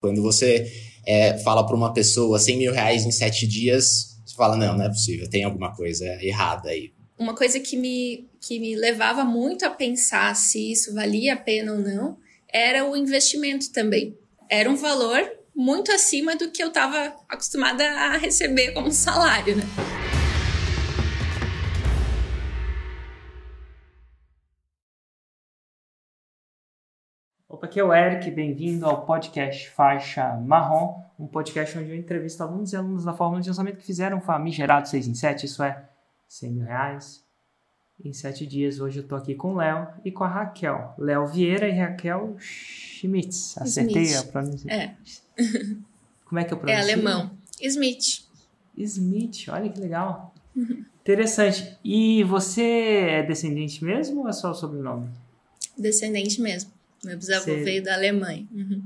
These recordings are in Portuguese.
Quando você é, fala para uma pessoa 100 mil reais em sete dias, você fala, não, não é possível, tem alguma coisa errada aí. Uma coisa que me, que me levava muito a pensar se isso valia a pena ou não era o investimento também. Era um valor muito acima do que eu estava acostumada a receber como salário, né? Opa, aqui é o Eric, bem-vindo ao podcast Faixa Marrom, um podcast onde eu entrevisto alunos e alunos da Fórmula de Lançamento que fizeram famigerado 6 em 7, isso é, 100 mil reais em 7 dias. Hoje eu tô aqui com o Léo e com a Raquel. Léo Vieira e Raquel Schmitz. Acertei Smith. a pronúncia? É. Como é que eu pronuncio? É alemão. Smith. Smith, olha que legal. Interessante. E você é descendente mesmo ou é só o sobrenome? Descendente mesmo. Meu bisavô você... veio da Alemanha. Uhum.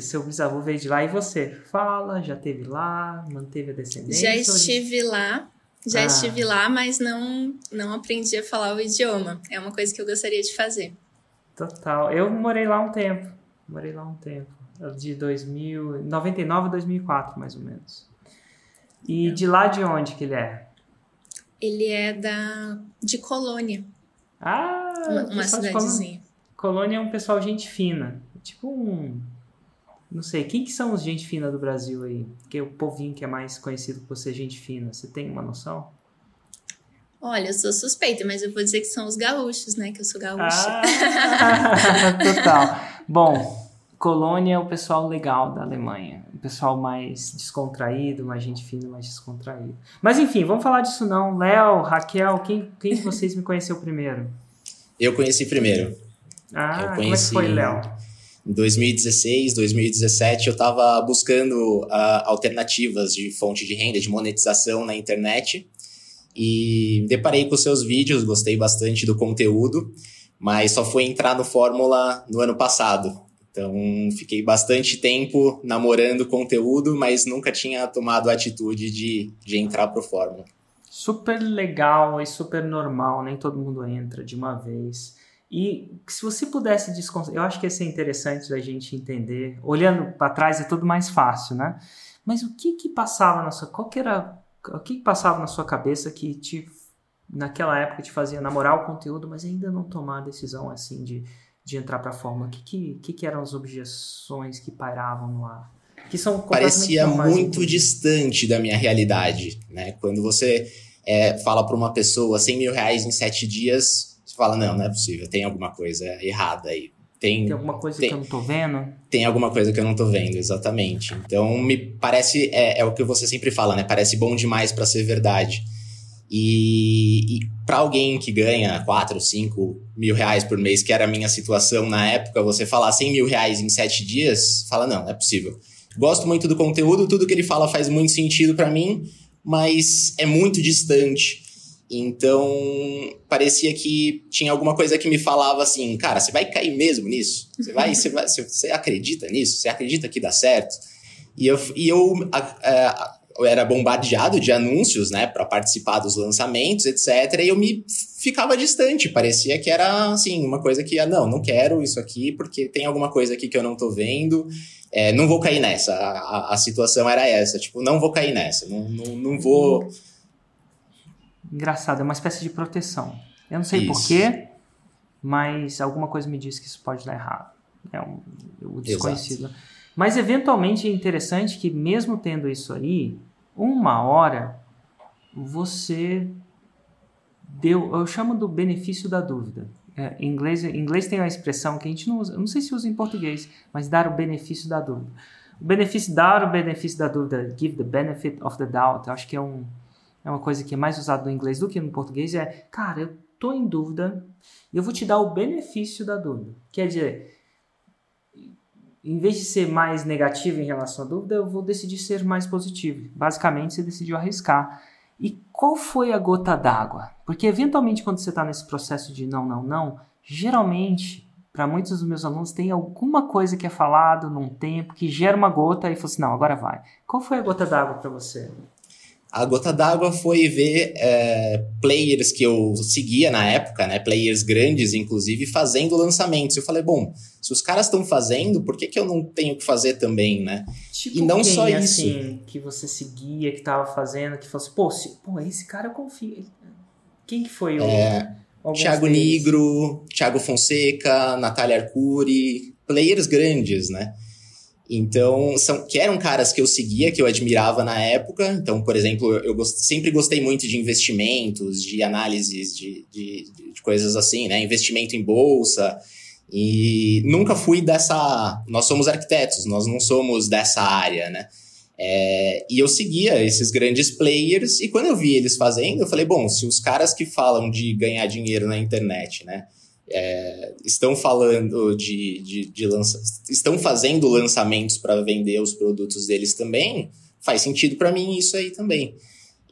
Seu bisavô veio de lá e você fala, já teve lá, manteve a descendência? Já estive lá, já ah. estive lá, mas não, não aprendi a falar o idioma. É uma coisa que eu gostaria de fazer. Total. Eu morei lá um tempo. Morei lá um tempo. De 2000, 99 a 2004, mais ou menos. E é. de lá de onde que ele é? Ele é da de Colônia. Ah, uma, uma cidadezinha. Colônia é um pessoal gente fina. Tipo um. Não sei, quem que são os gente fina do Brasil aí? Que é o povinho que é mais conhecido por ser gente fina. Você tem uma noção? Olha, eu sou suspeita, mas eu vou dizer que são os gaúchos, né? Que eu sou gaúcha. Ah, total. Bom, Colônia é o pessoal legal da Alemanha. O pessoal mais descontraído, mais gente fina, mais descontraído. Mas enfim, vamos falar disso não. Léo, Raquel, quem, quem de vocês me conheceu primeiro? Eu conheci primeiro. Ah, eu conheci como é que foi, Léo? Em 2016, 2017, eu estava buscando uh, alternativas de fonte de renda, de monetização na internet e deparei com seus vídeos, gostei bastante do conteúdo, mas só fui entrar no Fórmula no ano passado. Então, fiquei bastante tempo namorando o conteúdo, mas nunca tinha tomado a atitude de, de entrar pro Fórmula. Super legal e super normal, nem todo mundo entra de uma vez. E se você pudesse desconstruir, eu acho que ia ser interessante da gente entender. Olhando para trás é tudo mais fácil, né? Mas o que que passava na sua, qual que era, o que, que passava na sua cabeça que te naquela época te fazia namorar o conteúdo, mas ainda não tomar a decisão assim de, de entrar para a forma? O que, que, que, que eram as objeções que pairavam no ar? Que são parecia muito distante da minha realidade, né? Quando você é, fala para uma pessoa 100 mil reais em sete dias, você fala, não, não é possível, tem alguma coisa errada aí. Tem, tem alguma coisa tem, que eu não tô vendo? Tem alguma coisa que eu não tô vendo, exatamente. Então, me parece, é, é o que você sempre fala, né? Parece bom demais para ser verdade. E, e para alguém que ganha 4, 5 mil reais por mês, que era a minha situação na época, você falar 100 mil reais em 7 dias, fala, não, não é possível. Gosto muito do conteúdo, tudo que ele fala faz muito sentido para mim, mas é muito distante então, parecia que tinha alguma coisa que me falava assim, cara, você vai cair mesmo nisso? Você vai, você, vai, você acredita nisso? Você acredita que dá certo? E eu, e eu, a, a, eu era bombardeado de anúncios, né, para participar dos lançamentos, etc. E eu me ficava distante, parecia que era assim, uma coisa que, ah, não, não quero isso aqui porque tem alguma coisa aqui que eu não tô vendo. É, não vou cair nessa. A, a, a, situação era essa, tipo, não vou cair nessa, não, não, não vou engraçado, é uma espécie de proteção. Eu não sei porquê, mas alguma coisa me diz que isso pode dar errado. É um, o desconhecido. Exato. Mas eventualmente é interessante que, mesmo tendo isso aí, uma hora você deu. Eu chamo do benefício da dúvida. É, em, inglês, em inglês tem uma expressão que a gente não usa, não sei se usa em português, mas dar o benefício da dúvida. O benefício, dar o benefício da dúvida, give the benefit of the doubt, eu acho que é um, é uma coisa que é mais usada no inglês do que no português, é, cara, eu tô em dúvida e eu vou te dar o benefício da dúvida. Quer dizer, em vez de ser mais negativo em relação à dúvida, eu vou decidir ser mais positivo. Basicamente, você decidiu arriscar. E qual foi a gota d'água? Porque eventualmente, quando você está nesse processo de não, não, não, geralmente, para muitos dos meus alunos, tem alguma coisa que é falado num tempo que gera uma gota e fala assim: não, agora vai. Qual foi a gota d'água para você? A gota d'água foi ver é, players que eu seguia na época, né? Players grandes, inclusive, fazendo lançamentos. Eu falei, bom, se os caras estão fazendo, por que, que eu não tenho que fazer também, né? Tipo e não quem, só isso. Assim, que você seguia, que tava fazendo, que fosse, pô, se, pô, esse cara eu confio. Quem que foi o. É, Thiago Nigro, Thiago Fonseca, Natália Arcuri, players grandes, né? Então, são, que eram caras que eu seguia, que eu admirava na época. Então, por exemplo, eu gost, sempre gostei muito de investimentos, de análises de, de, de, coisas assim, né? Investimento em bolsa. E nunca fui dessa. Nós somos arquitetos, nós não somos dessa área, né? É, e eu seguia esses grandes players, e quando eu vi eles fazendo, eu falei: bom, se os caras que falam de ganhar dinheiro na internet, né? É, estão falando de, de, de lança, estão fazendo lançamentos para vender os produtos deles também, faz sentido para mim isso aí também.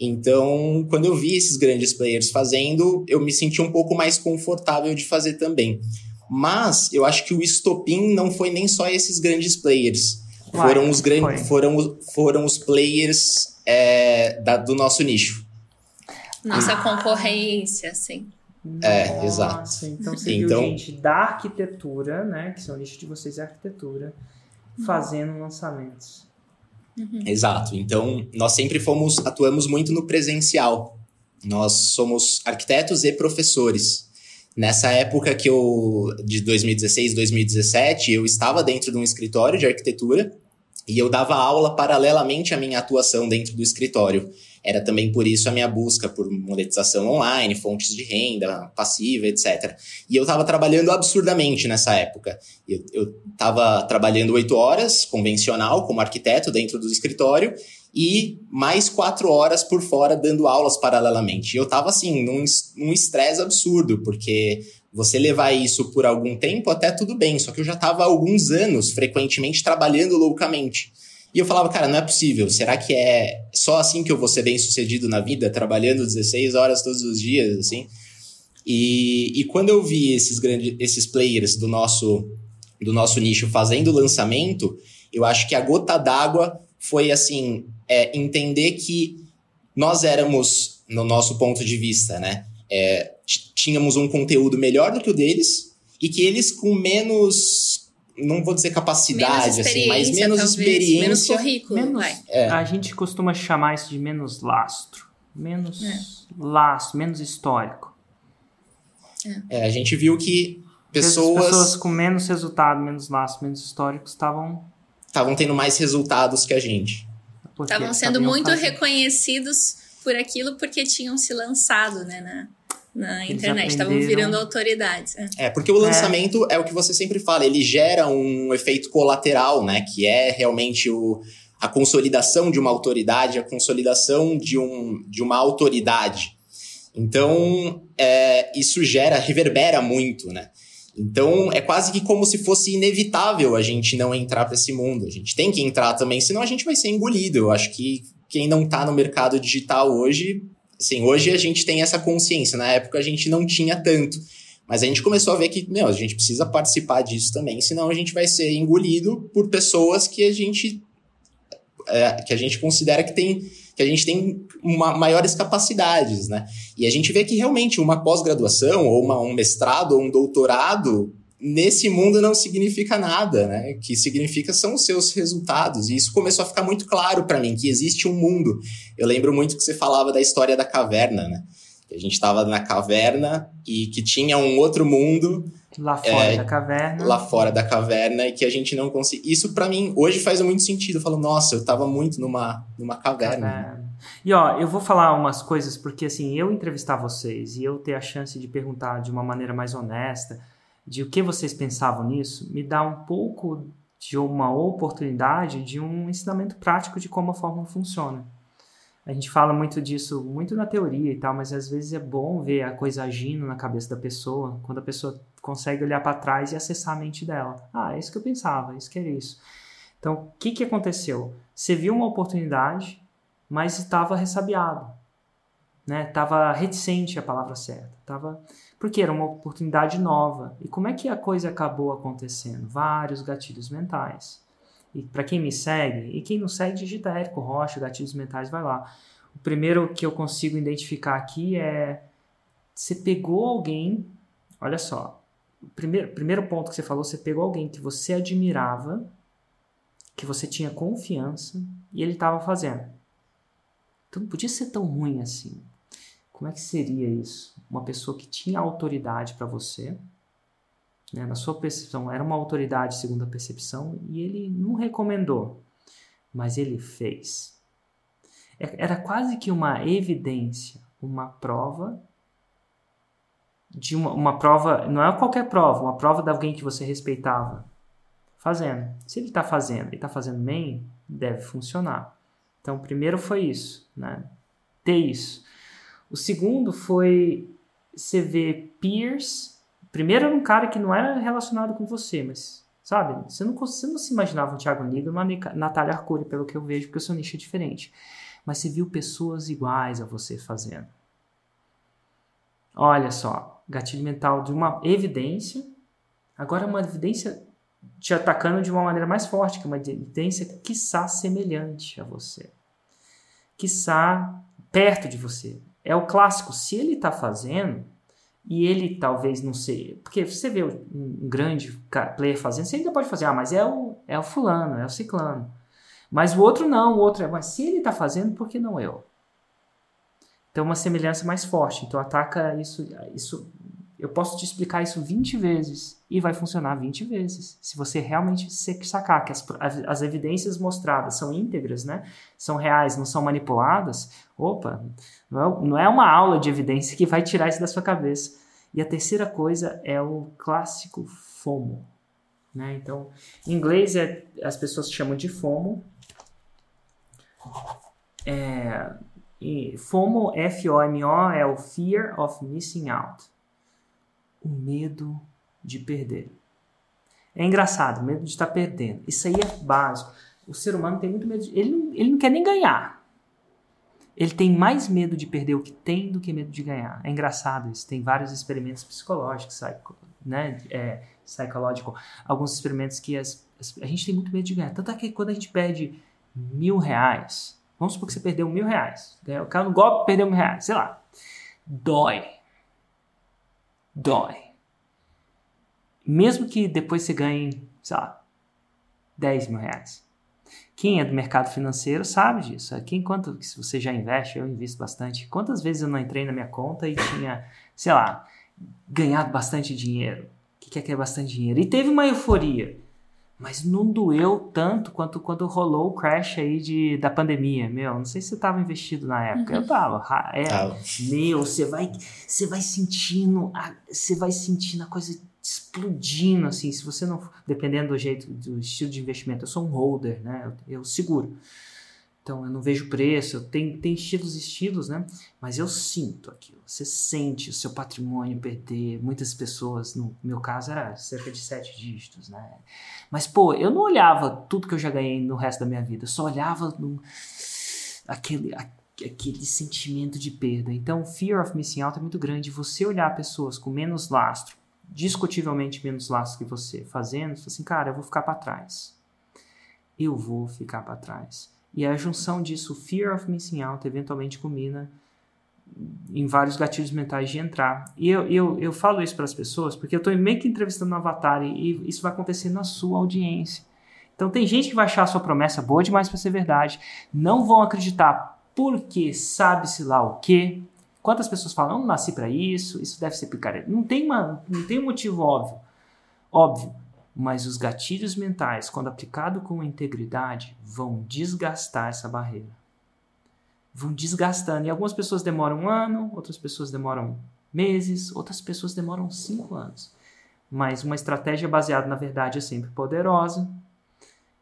Então, quando eu vi esses grandes players fazendo, eu me senti um pouco mais confortável de fazer também. Mas eu acho que o estopim não foi nem só esses grandes players. Uai, foram os grandes, foram, foram os players é, da, do nosso nicho. Nossa ah. concorrência, sim. É, exato. Então você então, viu gente da arquitetura, né? Que são o nicho de vocês é arquitetura, fazendo lançamentos. Uhum. Exato. Então, nós sempre fomos, atuamos muito no presencial. Nós somos arquitetos e professores. Nessa época que eu, de 2016, 2017, eu estava dentro de um escritório de arquitetura e eu dava aula paralelamente à minha atuação dentro do escritório. Era também por isso a minha busca por monetização online, fontes de renda passiva, etc. E eu estava trabalhando absurdamente nessa época. Eu estava trabalhando oito horas, convencional, como arquiteto, dentro do escritório, e mais quatro horas por fora dando aulas paralelamente. E eu estava assim, num estresse absurdo, porque você levar isso por algum tempo, até tudo bem, só que eu já estava há alguns anos frequentemente trabalhando loucamente. E eu falava, cara, não é possível. Será que é só assim que eu vou ser bem sucedido na vida, trabalhando 16 horas todos os dias, assim? E, e quando eu vi esses grandes, esses players do nosso, do nosso nicho fazendo lançamento, eu acho que a gota d'água foi assim, é, entender que nós éramos, no nosso ponto de vista, né? É, tínhamos um conteúdo melhor do que o deles e que eles com menos não vou dizer capacidade, assim, mas menos talvez, experiência. Menos currículo, menos, é. A gente costuma chamar isso de menos lastro. Menos é. lastro, menos histórico. É. é a gente viu que pessoas... As pessoas com menos resultado, menos lastro, menos histórico estavam... Estavam tendo mais resultados que a gente. Estavam sendo muito fazer. reconhecidos por aquilo porque tinham se lançado, né, na na internet, estavam virando autoridades. É. é, porque o lançamento é. é. o que você sempre fala, ele gera um efeito colateral, né? Que é realmente o, a consolidação de uma autoridade, a consolidação de, um, de uma autoridade. Então, é, isso gera, reverbera muito, né? Então, é quase que como se fosse inevitável a gente não entrar para esse mundo. A gente tem que entrar também, senão a gente vai ser engolido. Eu acho que quem não está no mercado digital hoje Assim, hoje a gente tem essa consciência, na época a gente não tinha tanto. Mas a gente começou a ver que, meu, a gente precisa participar disso também, senão a gente vai ser engolido por pessoas que a gente é, que a gente considera que tem que a gente tem uma, maiores capacidades, né? E a gente vê que realmente uma pós-graduação ou uma, um mestrado ou um doutorado nesse mundo não significa nada, né? O que significa são os seus resultados. E isso começou a ficar muito claro para mim, que existe um mundo. Eu lembro muito que você falava da história da caverna, né? Que a gente estava na caverna e que tinha um outro mundo. Lá fora é, da caverna. Lá fora da caverna e que a gente não conseguia. Isso para mim hoje faz muito sentido. Eu falo, nossa, eu estava muito numa, numa caverna. caverna. E ó, eu vou falar umas coisas porque assim, eu entrevistar vocês e eu ter a chance de perguntar de uma maneira mais honesta de o que vocês pensavam nisso, me dá um pouco de uma oportunidade de um ensinamento prático de como a fórmula funciona. A gente fala muito disso, muito na teoria e tal, mas às vezes é bom ver a coisa agindo na cabeça da pessoa, quando a pessoa consegue olhar para trás e acessar a mente dela. Ah, é isso que eu pensava, é isso que era isso. Então, o que, que aconteceu? Você viu uma oportunidade, mas estava ressabiado, né? Reticente a palavra certa, estava porque era uma oportunidade nova. E como é que a coisa acabou acontecendo? Vários gatilhos mentais. E para quem me segue, e quem não segue, digita Érico Rocha, gatilhos mentais, vai lá. O primeiro que eu consigo identificar aqui é você pegou alguém, olha só, o primeiro, primeiro ponto que você falou, você pegou alguém que você admirava, que você tinha confiança e ele estava fazendo. Então não podia ser tão ruim assim. Como é que seria isso? Uma pessoa que tinha autoridade para você, né, na sua percepção, era uma autoridade segundo a percepção e ele não recomendou, mas ele fez. É, era quase que uma evidência, uma prova de uma, uma prova, não é qualquer prova, uma prova de alguém que você respeitava fazendo. Se ele está fazendo e está fazendo bem, deve funcionar. Então, primeiro foi isso, né? Ter isso. O segundo foi você ver peers. Primeiro era um cara que não era relacionado com você, mas, sabe? Você não, você não se imaginava um Thiago Nigro uma Natália Arcuri, pelo que eu vejo, porque o seu nicho é diferente. Mas você viu pessoas iguais a você fazendo. Olha só, gatilho mental de uma evidência, agora uma evidência te atacando de uma maneira mais forte, que é uma evidência quiçá semelhante a você. Quiçá perto de você. É o clássico, se ele está fazendo, e ele talvez não sei, porque você vê um grande player fazendo, você ainda pode fazer, ah, mas é o, é o fulano, é o ciclano. Mas o outro não, o outro é, mas se ele está fazendo, por que não eu? Então, uma semelhança mais forte. Então, ataca isso, isso. Eu posso te explicar isso 20 vezes e vai funcionar 20 vezes. Se você realmente sacar que as, as evidências mostradas são íntegras, né? São reais, não são manipuladas. Opa, não é, não é uma aula de evidência que vai tirar isso da sua cabeça. E a terceira coisa é o clássico FOMO. Né? Então, em inglês é, as pessoas chamam de FOMO. É, FOMO, F-O-M-O, é o Fear of Missing Out. O medo de perder. É engraçado, medo de estar perdendo. Isso aí é básico. O ser humano tem muito medo de. Ele não, ele não quer nem ganhar. Ele tem mais medo de perder o que tem do que medo de ganhar. É engraçado isso. Tem vários experimentos psicológicos, psycho, né? É, psicológico. Alguns experimentos que as, as, a gente tem muito medo de ganhar. Tanto é que quando a gente perde mil reais, Vamos supor que você perdeu mil reais. O cara no golpe perdeu mil reais. Sei lá. Dói. Dói. Mesmo que depois você ganhe, sei lá, 10 mil reais. Quem é do mercado financeiro sabe disso. Aqui, enquanto se você já investe, eu invisto bastante. Quantas vezes eu não entrei na minha conta e tinha, sei lá, ganhado bastante dinheiro? O que é que é bastante dinheiro? E teve uma euforia mas não doeu tanto quanto quando rolou o crash aí de, da pandemia. Meu, não sei se você estava investido na época. Eu tava. É, meu, você vai, você vai sentindo, a, você vai sentindo a coisa explodindo, assim, se você não, dependendo do jeito, do estilo de investimento. Eu sou um holder, né? Eu, eu seguro. Então eu não vejo preço, tem, tem estilos e estilos, né? Mas eu sinto aquilo. Você sente o seu patrimônio perder. Muitas pessoas, no meu caso era cerca de sete dígitos, né? Mas pô, eu não olhava tudo que eu já ganhei no resto da minha vida, eu só olhava no, aquele, aquele sentimento de perda. Então, fear of missing out é muito grande. Você olhar pessoas com menos lastro, discutivelmente menos lastro que você, fazendo, você assim, cara, eu vou ficar para trás. Eu vou ficar para trás. E a junção disso, fear of missing out, eventualmente combina em vários gatilhos mentais de entrar. E eu, eu, eu falo isso para as pessoas porque eu estou meio que entrevistando um avatar e, isso vai acontecer na sua audiência. Então tem gente que vai achar a sua promessa boa demais para ser verdade, não vão acreditar porque sabe-se lá o quê. Quantas pessoas falam, não nasci para isso, isso deve ser picareta. Não tem, uma, não tem um motivo óbvio. Óbvio. Mas os gatilhos mentais, quando aplicado com integridade, vão desgastar essa barreira. Vão desgastando. E algumas pessoas demoram um ano, outras pessoas demoram meses, outras pessoas demoram cinco anos. Mas uma estratégia baseada na verdade é sempre poderosa.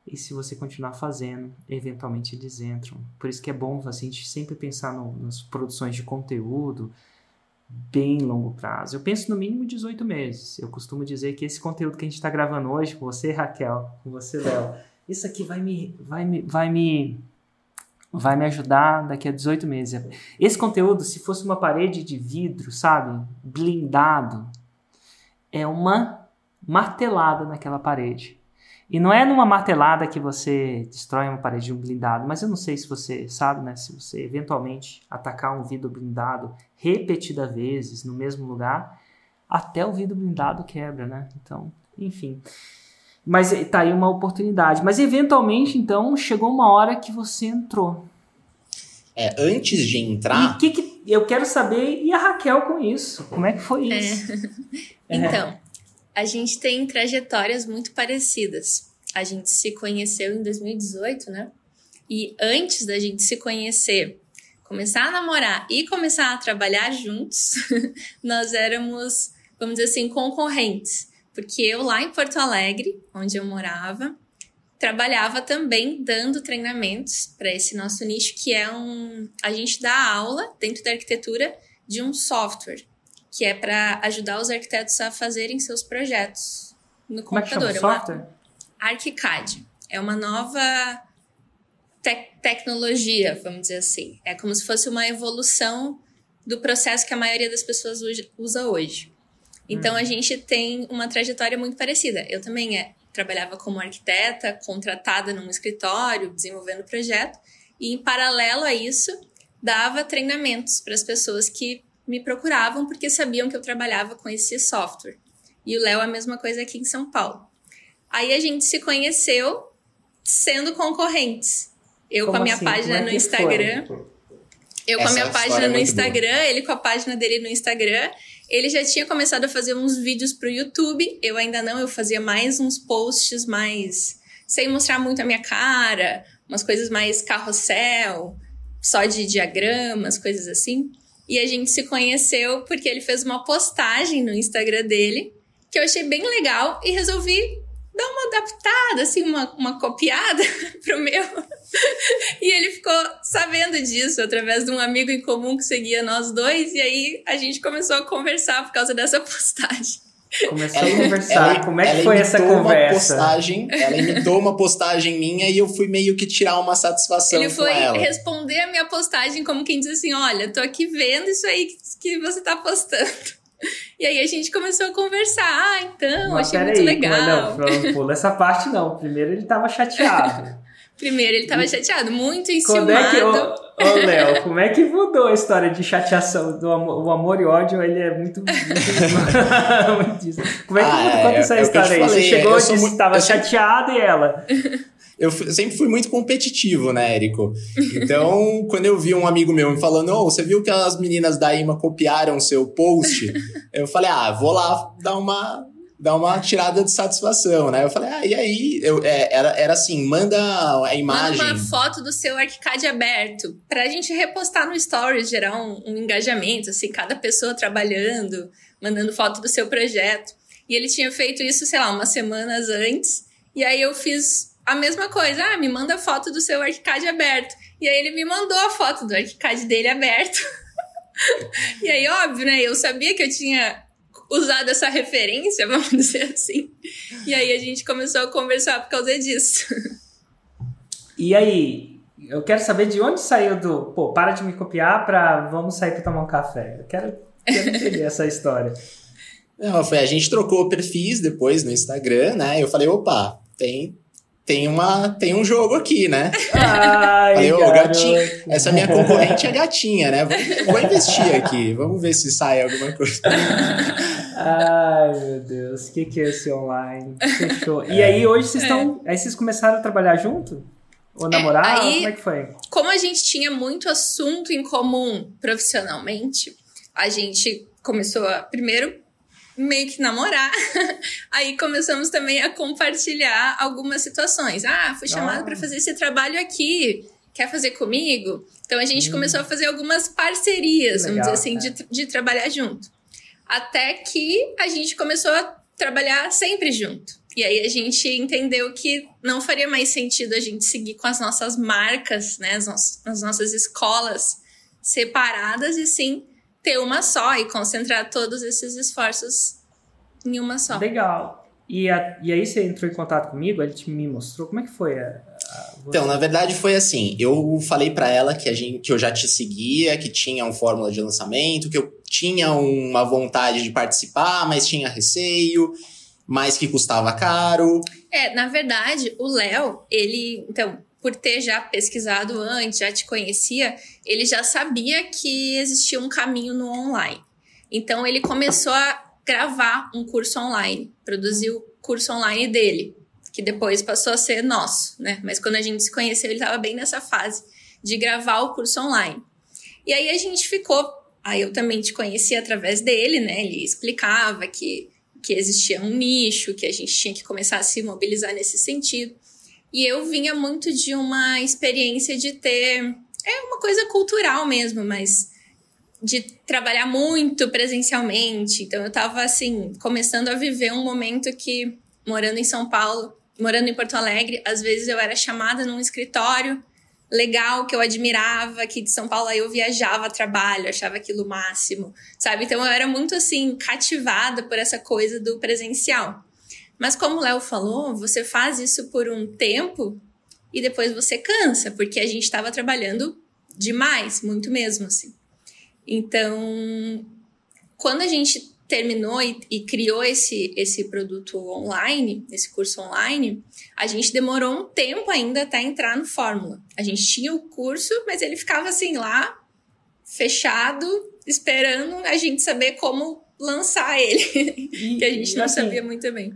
E se você continuar fazendo, eventualmente eles entram. Por isso que é bom assim, a gente sempre pensar no, nas produções de conteúdo, bem longo prazo. Eu penso no mínimo 18 meses. Eu costumo dizer que esse conteúdo que a gente está gravando hoje, com você, Raquel, com você, Léo, isso aqui vai me, vai me, vai me, vai me ajudar daqui a 18 meses. Esse conteúdo, se fosse uma parede de vidro, sabe, blindado, é uma martelada naquela parede. E não é numa martelada que você destrói uma parede de um blindado, mas eu não sei se você sabe, né? Se você eventualmente atacar um vidro blindado repetida vezes no mesmo lugar, até o vidro blindado quebra, né? Então, enfim. Mas eh, tá aí uma oportunidade. Mas eventualmente, então, chegou uma hora que você entrou. É, antes de entrar. E que, que eu quero saber, e a Raquel com isso? Como é que foi é. isso? É. então, a gente tem trajetórias muito parecidas. A gente se conheceu em 2018, né? E antes da gente se conhecer, começar a namorar e começar a trabalhar juntos, nós éramos, vamos dizer assim, concorrentes. Porque eu lá em Porto Alegre, onde eu morava, trabalhava também dando treinamentos para esse nosso nicho, que é um. A gente dá aula dentro da arquitetura de um software que é para ajudar os arquitetos a fazerem seus projetos no Como computador. É que chama? software? ArchiCAD. É uma nova te tecnologia, vamos dizer assim. É como se fosse uma evolução do processo que a maioria das pessoas usa hoje. Então, hum. a gente tem uma trajetória muito parecida. Eu também é, trabalhava como arquiteta, contratada num escritório, desenvolvendo projeto, e em paralelo a isso, dava treinamentos para as pessoas que me procuravam porque sabiam que eu trabalhava com esse software. E o Léo a mesma coisa aqui em São Paulo. Aí a gente se conheceu sendo concorrentes. Eu Como com a minha assim? página é no Instagram. Foi? Eu Essa com a minha página no Instagram, boa. ele com a página dele no Instagram. Ele já tinha começado a fazer uns vídeos pro YouTube. Eu ainda não, eu fazia mais uns posts mais sem mostrar muito a minha cara, umas coisas mais carrossel, só de diagramas, coisas assim. E a gente se conheceu porque ele fez uma postagem no Instagram dele que eu achei bem legal e resolvi dar uma adaptada, assim, uma, uma copiada pro meu. e ele ficou sabendo disso através de um amigo em comum que seguia nós dois, e aí a gente começou a conversar por causa dessa postagem. Começou ela, a conversar. Ela, Como é que foi essa conversa? Uma postagem, ela imitou uma postagem minha e eu fui meio que tirar uma satisfação Ele foi responder a minha postagem como quem diz assim: Olha, tô aqui vendo isso aí que, que você tá postando. E aí a gente começou a conversar. Ah, então, Mas achei muito aí, legal. Não, pula essa parte não. Primeiro ele tava chateado. Primeiro ele tava chateado, muito enciumado. Quando é que, ô, ô Léo, como é que mudou a história de chateação? Do amor, o amor e ódio, ele é muito... muito, como é que ah, conta é, essa é história aí? Falei, Você chegou e disse que tava chateado e ela... eu sempre fui muito competitivo, né, Érico? Então, quando eu vi um amigo meu me falando, oh, você viu que as meninas da IMA copiaram seu post? eu falei, ah, vou lá dar uma, dar uma tirada de satisfação, né? Eu falei, ah, e aí? Eu, é, era, era assim, manda a imagem. Manda uma foto do seu ArchiCAD aberto pra gente repostar no Stories, gerar um, um engajamento, assim, cada pessoa trabalhando, mandando foto do seu projeto. E ele tinha feito isso, sei lá, umas semanas antes. E aí eu fiz a mesma coisa. Ah, me manda foto do seu ArchiCAD aberto. E aí ele me mandou a foto do ArchiCAD dele aberto. e aí, óbvio, né? Eu sabia que eu tinha usado essa referência, vamos dizer assim. E aí a gente começou a conversar por causa disso. E aí, eu quero saber de onde saiu do, pô, para de me copiar para vamos sair para tomar um café. Eu quero, quero entender essa história. Não, foi, a gente trocou perfis depois no Instagram, né? Eu falei, opa, tem tem, uma, tem um jogo aqui, né? Ai, Falei, ô, gatinha, essa minha concorrente é gatinha, né? Vou, vou investir aqui, vamos ver se sai alguma coisa. Ai, meu Deus, o que, que é esse online? Fechou. E aí, hoje vocês estão. É. Aí vocês começaram a trabalhar junto? Ou namorar? É, aí, como é que foi? Como a gente tinha muito assunto em comum profissionalmente, a gente começou a. Primeiro, meio que namorar. Aí começamos também a compartilhar algumas situações. Ah, fui chamado ah. para fazer esse trabalho aqui. Quer fazer comigo? Então a gente hum. começou a fazer algumas parcerias, Legal, vamos dizer assim, de, de trabalhar junto. Até que a gente começou a trabalhar sempre junto. E aí a gente entendeu que não faria mais sentido a gente seguir com as nossas marcas, né, as, nossas, as nossas escolas separadas, e sim ter uma só e concentrar todos esses esforços em uma só. Legal. E, a, e aí você entrou em contato comigo, ele te me mostrou como é que foi a Então, na verdade foi assim, eu falei para ela que a gente que eu já te seguia, que tinha um fórmula de lançamento, que eu tinha uma vontade de participar, mas tinha receio, mas que custava caro. É, na verdade, o Léo, ele, então, por ter já pesquisado antes, já te conhecia, ele já sabia que existia um caminho no online. Então ele começou a gravar um curso online, produziu o curso online dele, que depois passou a ser nosso, né? Mas quando a gente se conheceu, ele estava bem nessa fase de gravar o curso online. E aí a gente ficou, aí eu também te conheci através dele, né? Ele explicava que que existia um nicho, que a gente tinha que começar a se mobilizar nesse sentido. E eu vinha muito de uma experiência de ter. É uma coisa cultural mesmo, mas de trabalhar muito presencialmente. Então eu estava assim, começando a viver um momento que, morando em São Paulo, morando em Porto Alegre, às vezes eu era chamada num escritório legal que eu admirava aqui de São Paulo, aí eu viajava a trabalho, achava aquilo máximo, sabe? Então eu era muito assim cativada por essa coisa do presencial. Mas como o Léo falou, você faz isso por um tempo e depois você cansa, porque a gente estava trabalhando demais, muito mesmo assim. Então, quando a gente terminou e, e, criou esse, esse produto online, esse curso online, a gente demorou um tempo ainda até entrar no Fórmula. A gente tinha o curso, mas ele ficava assim lá, fechado, esperando a gente saber como lançar ele, e, que a gente não assim, sabia muito bem.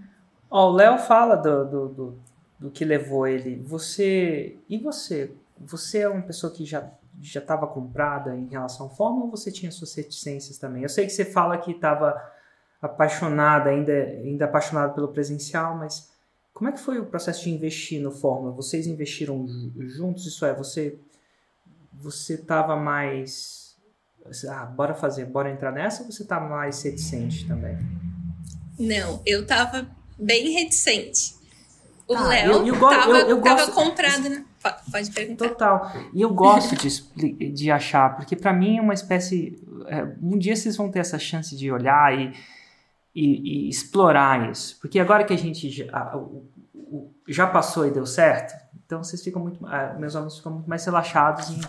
Ó, o Léo fala do, do, do, do que levou ele. Você. E você? Você é uma pessoa que já já estava comprada em relação à Fórmula ou você tinha suas reticências também? Eu sei que você fala que estava apaixonada, ainda, ainda apaixonada pelo presencial, mas como é que foi o processo de investir no Fórmula? Vocês investiram juntos? Isso é, você você estava mais ah, bora fazer, bora entrar nessa ou você tá mais reticente também? Não, eu estava bem reticente. O ah, Léo estava comprado, né? Pode perguntar. Total. E eu gosto de, de achar, porque para mim é uma espécie. É, um dia vocês vão ter essa chance de olhar e, e, e explorar isso. Porque agora que a gente já, já passou e deu certo, então vocês ficam muito. Meus alunos ficam muito mais relaxados em,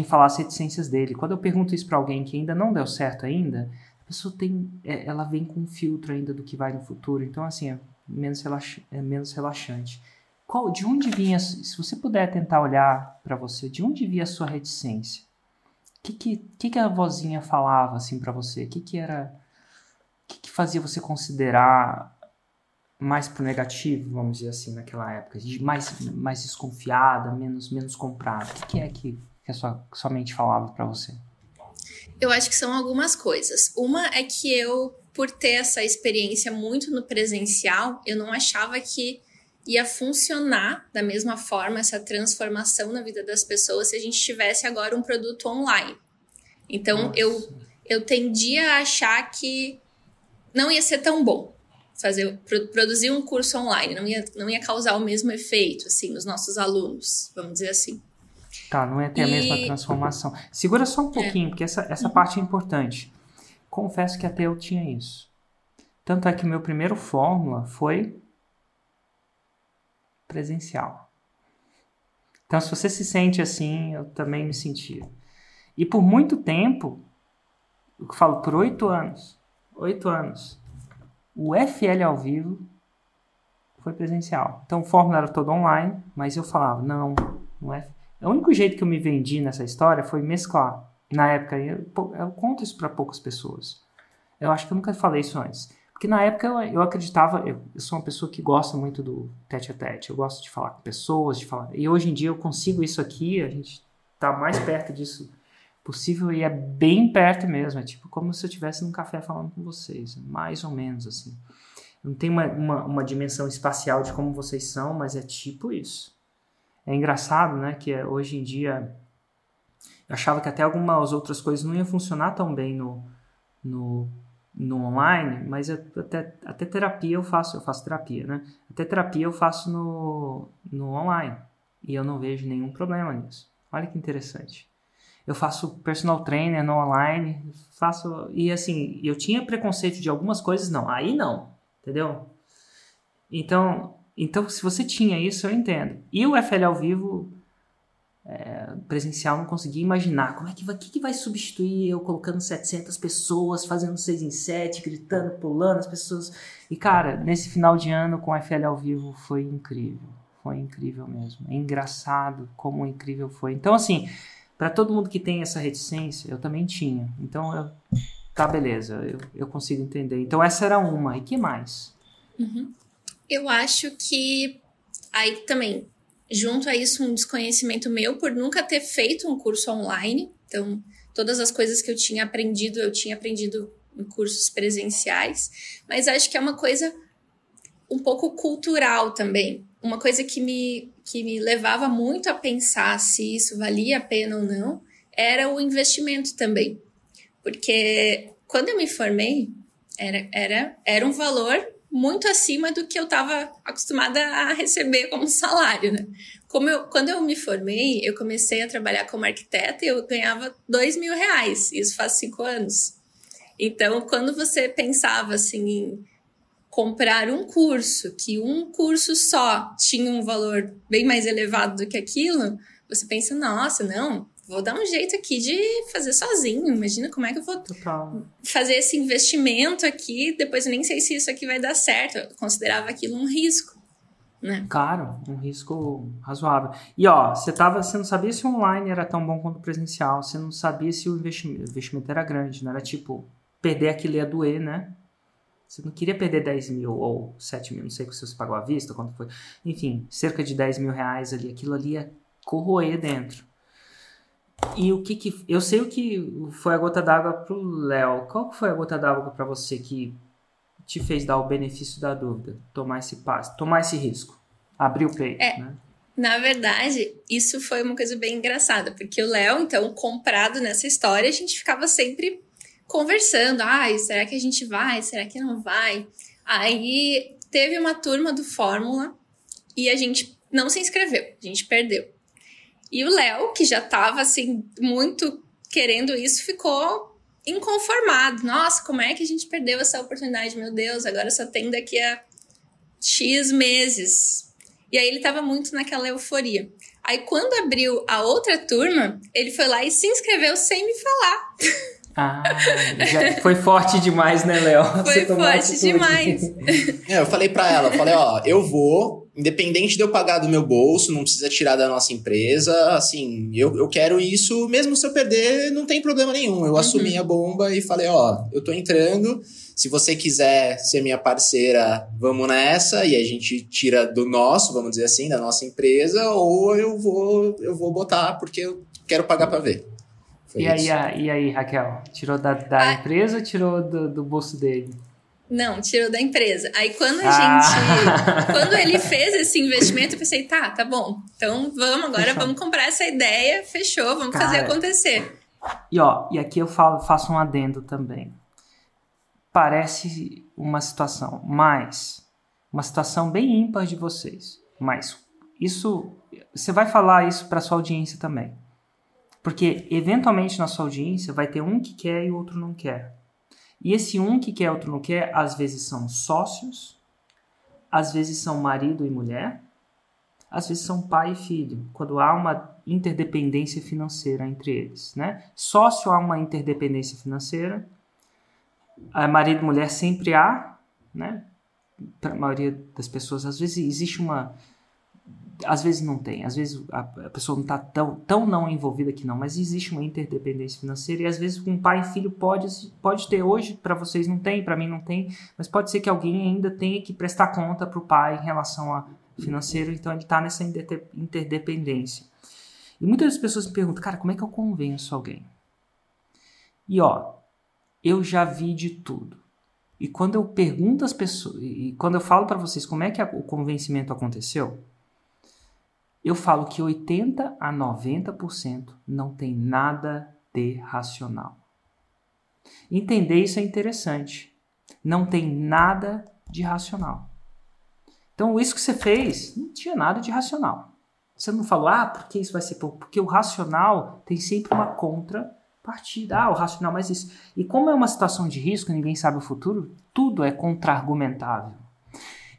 em falar as reticências dele. Quando eu pergunto isso para alguém que ainda não deu certo ainda, a pessoa tem. É, ela vem com um filtro ainda do que vai no futuro. Então, assim, é menos, relax, é menos relaxante. Qual, de onde vinha, se você puder tentar olhar para você, de onde vinha a sua reticência? O que, que, que, que a vozinha falava assim para você? O que, que era, o que, que fazia você considerar mais pro negativo, vamos dizer assim, naquela época, mais, mais desconfiada, menos, menos comprada? O que, que é que, que a sua, sua mente falava para você? Eu acho que são algumas coisas. Uma é que eu, por ter essa experiência muito no presencial, eu não achava que ia funcionar da mesma forma essa transformação na vida das pessoas se a gente tivesse agora um produto online. Então eu eu tendia a achar que não ia ser tão bom fazer produzir um curso online, não ia não ia causar o mesmo efeito assim nos nossos alunos, vamos dizer assim. Tá, não ia ter e... a mesma transformação. Segura só um é. pouquinho, é. porque essa, essa uhum. parte é importante. Confesso que até eu tinha isso. Tanto é que meu primeiro fórmula foi presencial. Então, se você se sente assim, eu também me sentia. E por muito tempo, eu falo por oito anos, oito anos, o FL ao vivo foi presencial. Então, o fórmula era todo online, mas eu falava, não, não é. O único jeito que eu me vendi nessa história foi mesclar. Na época, eu, eu conto isso para poucas pessoas. Eu acho que eu nunca falei isso antes. Porque na época eu, eu acreditava, eu, eu, sou uma pessoa que gosta muito do tete a tete, eu gosto de falar com pessoas, de falar. E hoje em dia eu consigo isso aqui, a gente tá mais perto disso possível e é bem perto mesmo. É tipo como se eu estivesse num café falando com vocês, mais ou menos assim. Não tem uma, uma, uma dimensão espacial de como vocês são, mas é tipo isso. É engraçado, né, que é, hoje em dia eu achava que até algumas outras coisas não iam funcionar tão bem no, no no online, mas eu, até, até terapia eu faço, eu faço terapia, né? Até terapia eu faço no, no online e eu não vejo nenhum problema nisso. Olha que interessante. Eu faço personal trainer no online, faço e assim, eu tinha preconceito de algumas coisas, não, aí não, entendeu? Então, então se você tinha isso, eu entendo. E o FL ao vivo é, presencial, não conseguia imaginar como é que vai, que, que vai substituir eu colocando 700 pessoas, fazendo 6 em 7, gritando, pulando as pessoas. E cara, nesse final de ano com a FL ao vivo foi incrível. Foi incrível mesmo. É engraçado como incrível foi. Então, assim, para todo mundo que tem essa reticência, eu também tinha. Então, eu, tá, beleza, eu, eu consigo entender. Então, essa era uma. E que mais? Uhum. Eu acho que aí também junto a isso um desconhecimento meu por nunca ter feito um curso online. Então, todas as coisas que eu tinha aprendido, eu tinha aprendido em cursos presenciais, mas acho que é uma coisa um pouco cultural também. Uma coisa que me, que me levava muito a pensar se isso valia a pena ou não era o investimento também. Porque quando eu me formei, era, era, era um valor muito acima do que eu estava acostumada a receber como salário, né? Como eu, quando eu me formei, eu comecei a trabalhar como arquiteta e eu ganhava dois mil reais. Isso faz cinco anos. Então, quando você pensava assim em comprar um curso, que um curso só tinha um valor bem mais elevado do que aquilo, você pensa, nossa, não, vou dar um jeito aqui de fazer sozinho. Imagina como é que eu vou Total. fazer esse investimento aqui, depois eu nem sei se isso aqui vai dar certo. Eu considerava aquilo um risco. Né? Claro, um risco razoável. E ó, você tava, você não sabia se o online era tão bom quanto o presencial, você não sabia se o investimento, o investimento era grande, não era tipo perder aquilo ia doer, né? Você não queria perder 10 mil ou 7 mil, não sei se você pagou à vista, quanto foi. Enfim, cerca de 10 mil reais ali, aquilo ali ia corroer dentro. E o que que. Eu sei o que foi a gota d'água pro Léo. Qual foi a gota d'água para você que te fez dar o benefício da dúvida? Tomar esse passo, tomar esse risco, abrir o peito, é. né? Na verdade, isso foi uma coisa bem engraçada, porque o Léo, então, comprado nessa história, a gente ficava sempre conversando. Ai, será que a gente vai? Será que não vai? Aí teve uma turma do Fórmula e a gente não se inscreveu, a gente perdeu. E o Léo, que já estava assim, muito querendo isso, ficou inconformado. Nossa, como é que a gente perdeu essa oportunidade? Meu Deus, agora só tem daqui a X meses. E aí ele estava muito naquela euforia. Aí quando abriu a outra turma, ele foi lá e se inscreveu sem me falar. Ah, já foi forte demais, né, Léo? Foi forte demais. É, eu falei para ela, eu falei, ó, eu vou, independente de eu pagar do meu bolso, não precisa tirar da nossa empresa, assim, eu, eu quero isso, mesmo se eu perder, não tem problema nenhum. Eu uhum. assumi a bomba e falei, ó, eu tô entrando, se você quiser ser minha parceira, vamos nessa, e a gente tira do nosso, vamos dizer assim, da nossa empresa, ou eu vou, eu vou botar, porque eu quero pagar para ver. E aí, e aí, Raquel? Tirou da, da ah. empresa ou tirou do, do bolso dele? Não, tirou da empresa. Aí quando a ah. gente. Quando ele fez esse investimento, eu pensei, tá, tá bom. Então vamos agora, fechou. vamos comprar essa ideia, fechou, vamos Cara, fazer acontecer. E ó, e aqui eu falo, faço um adendo também. Parece uma situação, mas uma situação bem ímpar de vocês. Mas isso. Você vai falar isso para sua audiência também. Porque eventualmente na sua audiência vai ter um que quer e o outro não quer. E esse um que quer, outro não quer, às vezes são sócios, às vezes são marido e mulher, às vezes são pai e filho, quando há uma interdependência financeira entre eles. Né? Sócio há uma interdependência financeira, marido e mulher sempre há, né? para a maioria das pessoas, às vezes existe uma às vezes não tem, às vezes a, a pessoa não está tão, tão não envolvida que não, mas existe uma interdependência financeira e às vezes um pai e filho pode, pode ter hoje, para vocês não tem, para mim não tem, mas pode ser que alguém ainda tenha que prestar conta para o pai em relação a financeiro, então ele está nessa interdependência. E muitas pessoas me perguntam, cara, como é que eu convenço alguém? E ó, eu já vi de tudo. E quando eu pergunto às pessoas, e quando eu falo para vocês como é que o convencimento aconteceu, eu falo que 80 a 90% não tem nada de racional. Entender isso é interessante. Não tem nada de racional. Então, isso que você fez não tinha nada de racional. Você não falou, ah, porque isso vai ser Porque o racional tem sempre uma contrapartida. Ah, o racional, mas isso. E como é uma situação de risco, ninguém sabe o futuro, tudo é contra-argumentável.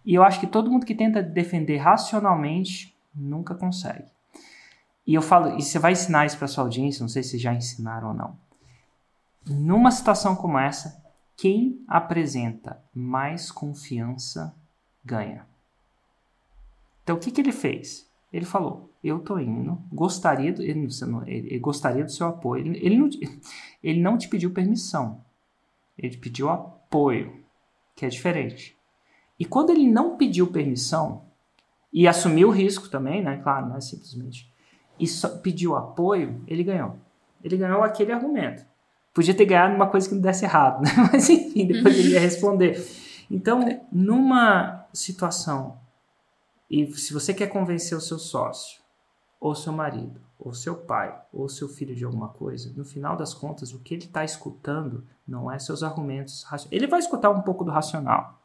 E eu acho que todo mundo que tenta defender racionalmente nunca consegue. E eu falo, e você vai ensinar isso para sua audiência, não sei se já ensinaram ou não. Numa situação como essa, quem apresenta mais confiança ganha. Então o que, que ele fez? Ele falou: Eu tô indo, gostaria do, ele, ele gostaria do seu apoio. Ele, ele, não, ele não te pediu permissão, ele pediu apoio, que é diferente. E quando ele não pediu permissão e assumiu o risco também, né? Claro, não é simplesmente. E pediu apoio, ele ganhou. Ele ganhou aquele argumento. Podia ter ganhado uma coisa que não desse errado, né? Mas enfim, depois ele ia responder. Então, numa situação, e se você quer convencer o seu sócio, ou seu marido, ou seu pai, ou seu filho de alguma coisa, no final das contas, o que ele está escutando não é seus argumentos. Ele vai escutar um pouco do racional,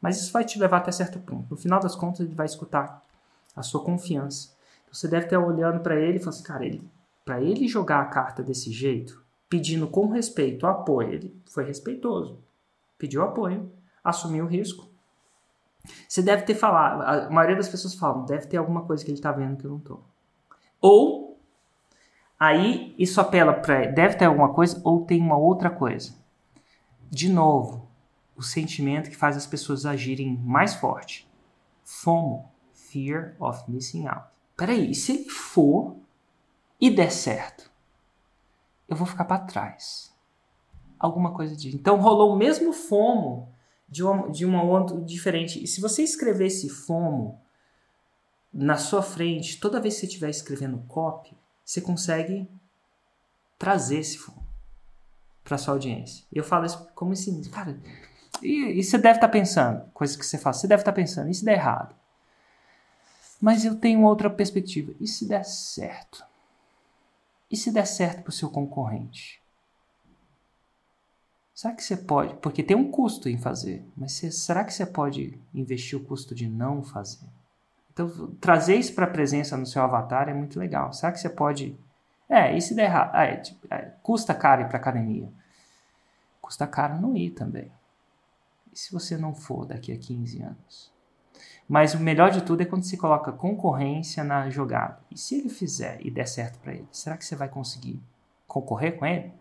mas isso vai te levar até certo ponto. No final das contas, ele vai escutar a sua confiança. Você deve estar olhando para ele e falando assim, cara, ele, para ele jogar a carta desse jeito, pedindo com respeito apoio, ele foi respeitoso, pediu apoio, assumiu o risco. Você deve ter falado, a maioria das pessoas falam, deve ter alguma coisa que ele está vendo que eu não estou. Ou, aí isso apela para, deve ter alguma coisa, ou tem uma outra coisa. De novo, o sentimento que faz as pessoas agirem mais forte. FOMO, Fear of Missing Out. Peraí, e se ele for e der certo? Eu vou ficar para trás. Alguma coisa de. Então rolou o mesmo FOMO de uma, de uma outra diferente. E se você escrever esse FOMO na sua frente, toda vez que você estiver escrevendo copy, você consegue trazer esse FOMO para sua audiência. Eu falo isso como assim, cara, e, e você deve estar tá pensando, coisas que você faz, você deve estar tá pensando, e se der errado? Mas eu tenho outra perspectiva. E se der certo? E se der certo para o seu concorrente? Será que você pode? Porque tem um custo em fazer, mas você, será que você pode investir o custo de não fazer? Então, trazer isso para a presença no seu avatar é muito legal. Será que você pode. É, e se der errado? É, tipo, é, custa caro ir para academia. Custa caro não ir também. Se você não for daqui a 15 anos? Mas o melhor de tudo é quando se coloca concorrência na jogada. E se ele fizer e der certo para ele, será que você vai conseguir concorrer com ele?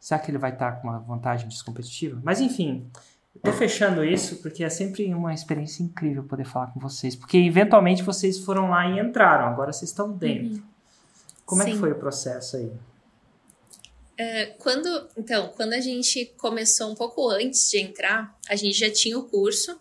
Será que ele vai estar com uma vantagem descompetitiva? Mas enfim, Estou fechando isso porque é sempre uma experiência incrível poder falar com vocês. Porque eventualmente vocês foram lá e entraram, agora vocês estão dentro. Uhum. Como Sim. é que foi o processo aí? É, quando, então, quando a gente começou um pouco antes de entrar, a gente já tinha o curso.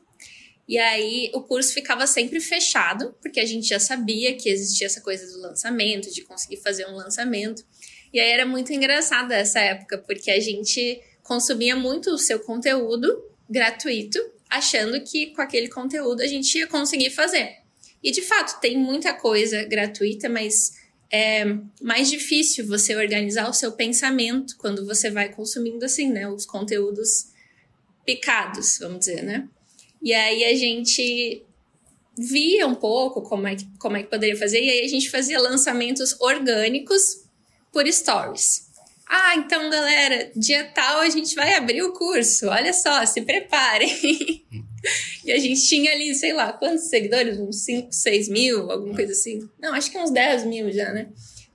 E aí o curso ficava sempre fechado, porque a gente já sabia que existia essa coisa do lançamento, de conseguir fazer um lançamento. E aí era muito engraçada essa época, porque a gente consumia muito o seu conteúdo gratuito, achando que com aquele conteúdo a gente ia conseguir fazer. E de fato, tem muita coisa gratuita, mas é mais difícil você organizar o seu pensamento quando você vai consumindo assim, né, os conteúdos picados, vamos dizer, né? E aí a gente via um pouco como é que, como é que poderia fazer, e aí a gente fazia lançamentos orgânicos por stories. Ah, então, galera, dia tal a gente vai abrir o curso. Olha só, se preparem. E a gente tinha ali, sei lá, quantos seguidores? Uns 5, 6 mil, alguma coisa assim. Não, acho que uns 10 mil já, né?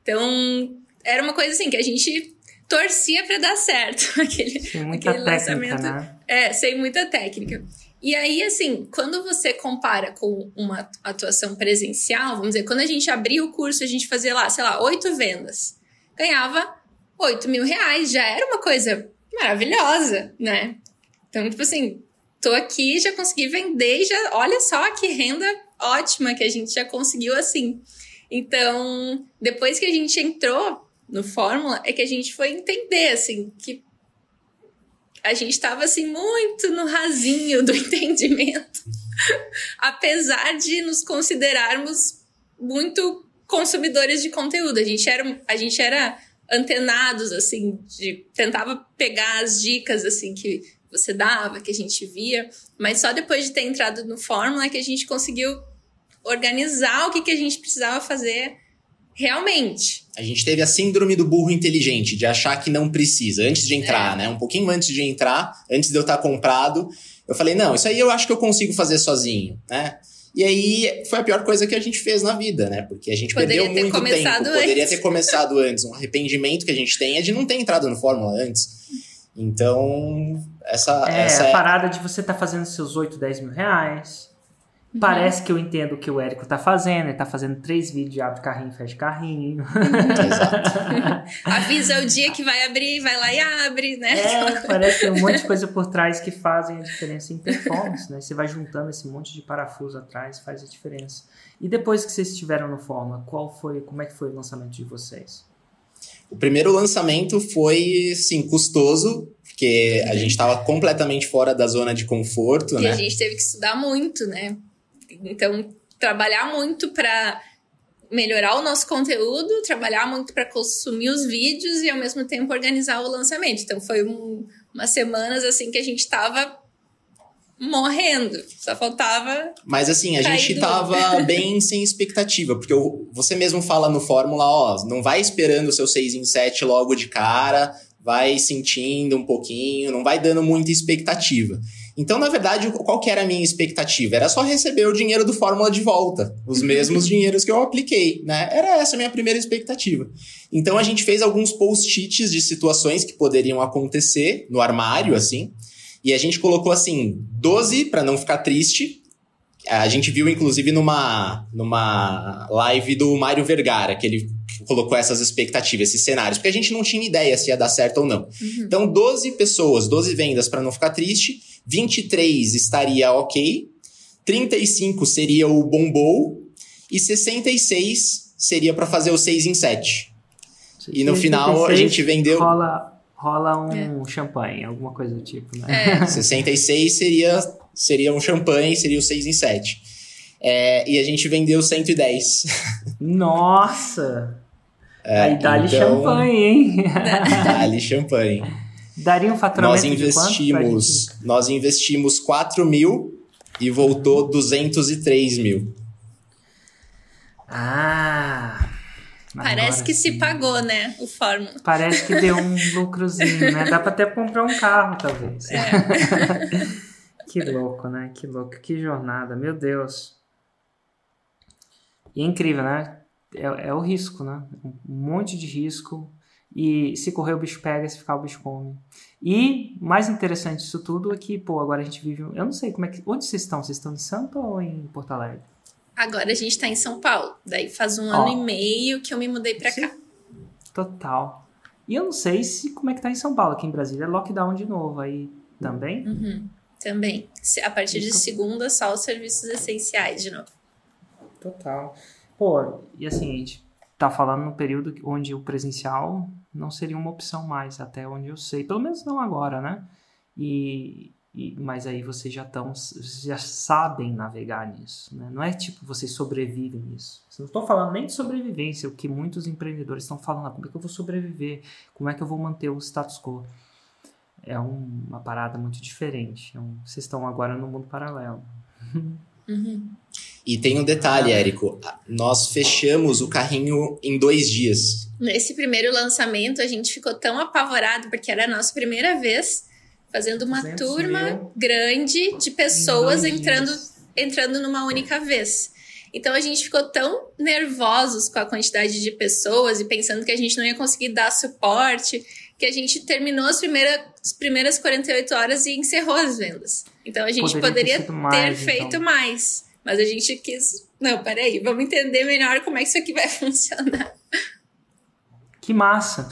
Então, era uma coisa assim que a gente torcia para dar certo. Aquele, sem muita aquele técnica, lançamento. Né? É, sem muita técnica. E aí, assim, quando você compara com uma atuação presencial, vamos dizer, quando a gente abria o curso, a gente fazia lá, sei lá, oito vendas. Ganhava 8 mil reais já era uma coisa maravilhosa, né? Então, tipo assim, tô aqui, já consegui vender, já olha só que renda ótima que a gente já conseguiu assim. Então, depois que a gente entrou no Fórmula, é que a gente foi entender, assim, que a gente estava assim muito no rasinho do entendimento, apesar de nos considerarmos muito consumidores de conteúdo. A gente era, a gente era antenados, assim, de tentava pegar as dicas, assim, que você dava, que a gente via, mas só depois de ter entrado no Fórmula que a gente conseguiu organizar o que, que a gente precisava fazer realmente. A gente teve a síndrome do burro inteligente, de achar que não precisa, antes de entrar, é. né? Um pouquinho antes de entrar, antes de eu estar comprado, eu falei, não, isso aí eu acho que eu consigo fazer sozinho, né? E aí foi a pior coisa que a gente fez na vida, né? Porque a gente Poderia perdeu muito tempo. Antes. Poderia ter começado antes. Um arrependimento que a gente tem é de não ter entrado no Fórmula antes. Então, essa é. Essa a é... parada de você estar tá fazendo seus 8, 10 mil reais. Uhum. Parece que eu entendo o que o Érico tá fazendo. Ele tá fazendo três vídeos de abre carrinho, fecha carrinho. Exato. Avisa o dia que vai abrir, vai lá e abre, né? É, parece que tem um monte de coisa por trás que fazem a diferença em performance, né? Você vai juntando esse monte de parafuso atrás, faz a diferença. E depois que vocês estiveram no Fórmula, qual foi, como é que foi o lançamento de vocês? O primeiro lançamento foi, sim, custoso, porque a gente estava completamente fora da zona de conforto, e né? a gente teve que estudar muito, né? Então, trabalhar muito para melhorar o nosso conteúdo, trabalhar muito para consumir os vídeos e ao mesmo tempo organizar o lançamento. Então foi um, umas semanas assim que a gente tava morrendo, só faltava. Mas assim, a gente tava bem sem expectativa, porque você mesmo fala no Fórmula, ó, não vai esperando o seu 6 em 7 logo de cara, vai sentindo um pouquinho, não vai dando muita expectativa. Então, na verdade, qual que era a minha expectativa? Era só receber o dinheiro do Fórmula de volta, os mesmos dinheiros que eu apliquei, né? Era essa a minha primeira expectativa. Então, a gente fez alguns post-its de situações que poderiam acontecer no armário, assim, e a gente colocou, assim, 12 para não ficar triste. A gente viu, inclusive, numa, numa live do Mário Vergara, que ele colocou essas expectativas, esses cenários, porque a gente não tinha ideia se ia dar certo ou não. Uhum. Então, 12 pessoas, 12 vendas para não ficar triste, 23 estaria ok, 35 seria o bombou e 66 seria para fazer o 6 em 7. E no final a gente vendeu. Rola, rola um é. champanhe, alguma coisa do tipo, né? É. 66 seria, seria um champanhe, seria o 6 em 7. É, e a gente vendeu 110. Nossa! É, Aí dá-lhe então, champanhe, hein? Dá-lhe champanhe. Daria um faturamento nós investimos, Nós investimos 4 mil e voltou 203 mil. Ah... Parece que sim. se pagou, né? O Fórmula. Parece que deu um lucrozinho, né? Dá pra até comprar um carro, talvez. É. que louco, né? Que louco. Que jornada, meu Deus. E é incrível, né? É, é o risco, né? Um monte de risco e se correr o bicho pega, se ficar o bicho come. E mais interessante disso tudo é que, pô, agora a gente vive. Eu não sei como é que. Onde vocês estão? Vocês estão em Sampa ou em Porto Alegre? Agora a gente tá em São Paulo. Daí faz um ano e meio que eu me mudei pra Sim. cá. Total. E eu não sei se como é que tá em São Paulo. Aqui em Brasília é lockdown de novo. Aí também? Uhum. Também. A partir de segunda, só os serviços essenciais de novo. Total. Pô, e assim, a gente tá falando no período onde o presencial não seria uma opção mais, até onde eu sei. Pelo menos não agora, né? E, e mas aí vocês já estão, já sabem navegar nisso, né? Não é tipo vocês sobrevivem nisso. Eu não estou falando nem de sobrevivência, o que muitos empreendedores estão falando. Ah, como é que eu vou sobreviver? Como é que eu vou manter o status quo? É um, uma parada muito diferente. É um, vocês estão agora no mundo paralelo. Uhum. E tem um detalhe, Érico. Nós fechamos o carrinho em dois dias. Nesse primeiro lançamento, a gente ficou tão apavorado, porque era a nossa primeira vez fazendo uma turma mil. grande de pessoas entrando, entrando numa única vez. Então a gente ficou tão nervosos com a quantidade de pessoas e pensando que a gente não ia conseguir dar suporte, que a gente terminou as primeiras, as primeiras 48 horas e encerrou as vendas. Então a gente poderia, poderia ter, mais, ter feito então. mais. Mas a gente quis. Não, peraí, vamos entender melhor como é que isso aqui vai funcionar. Que massa!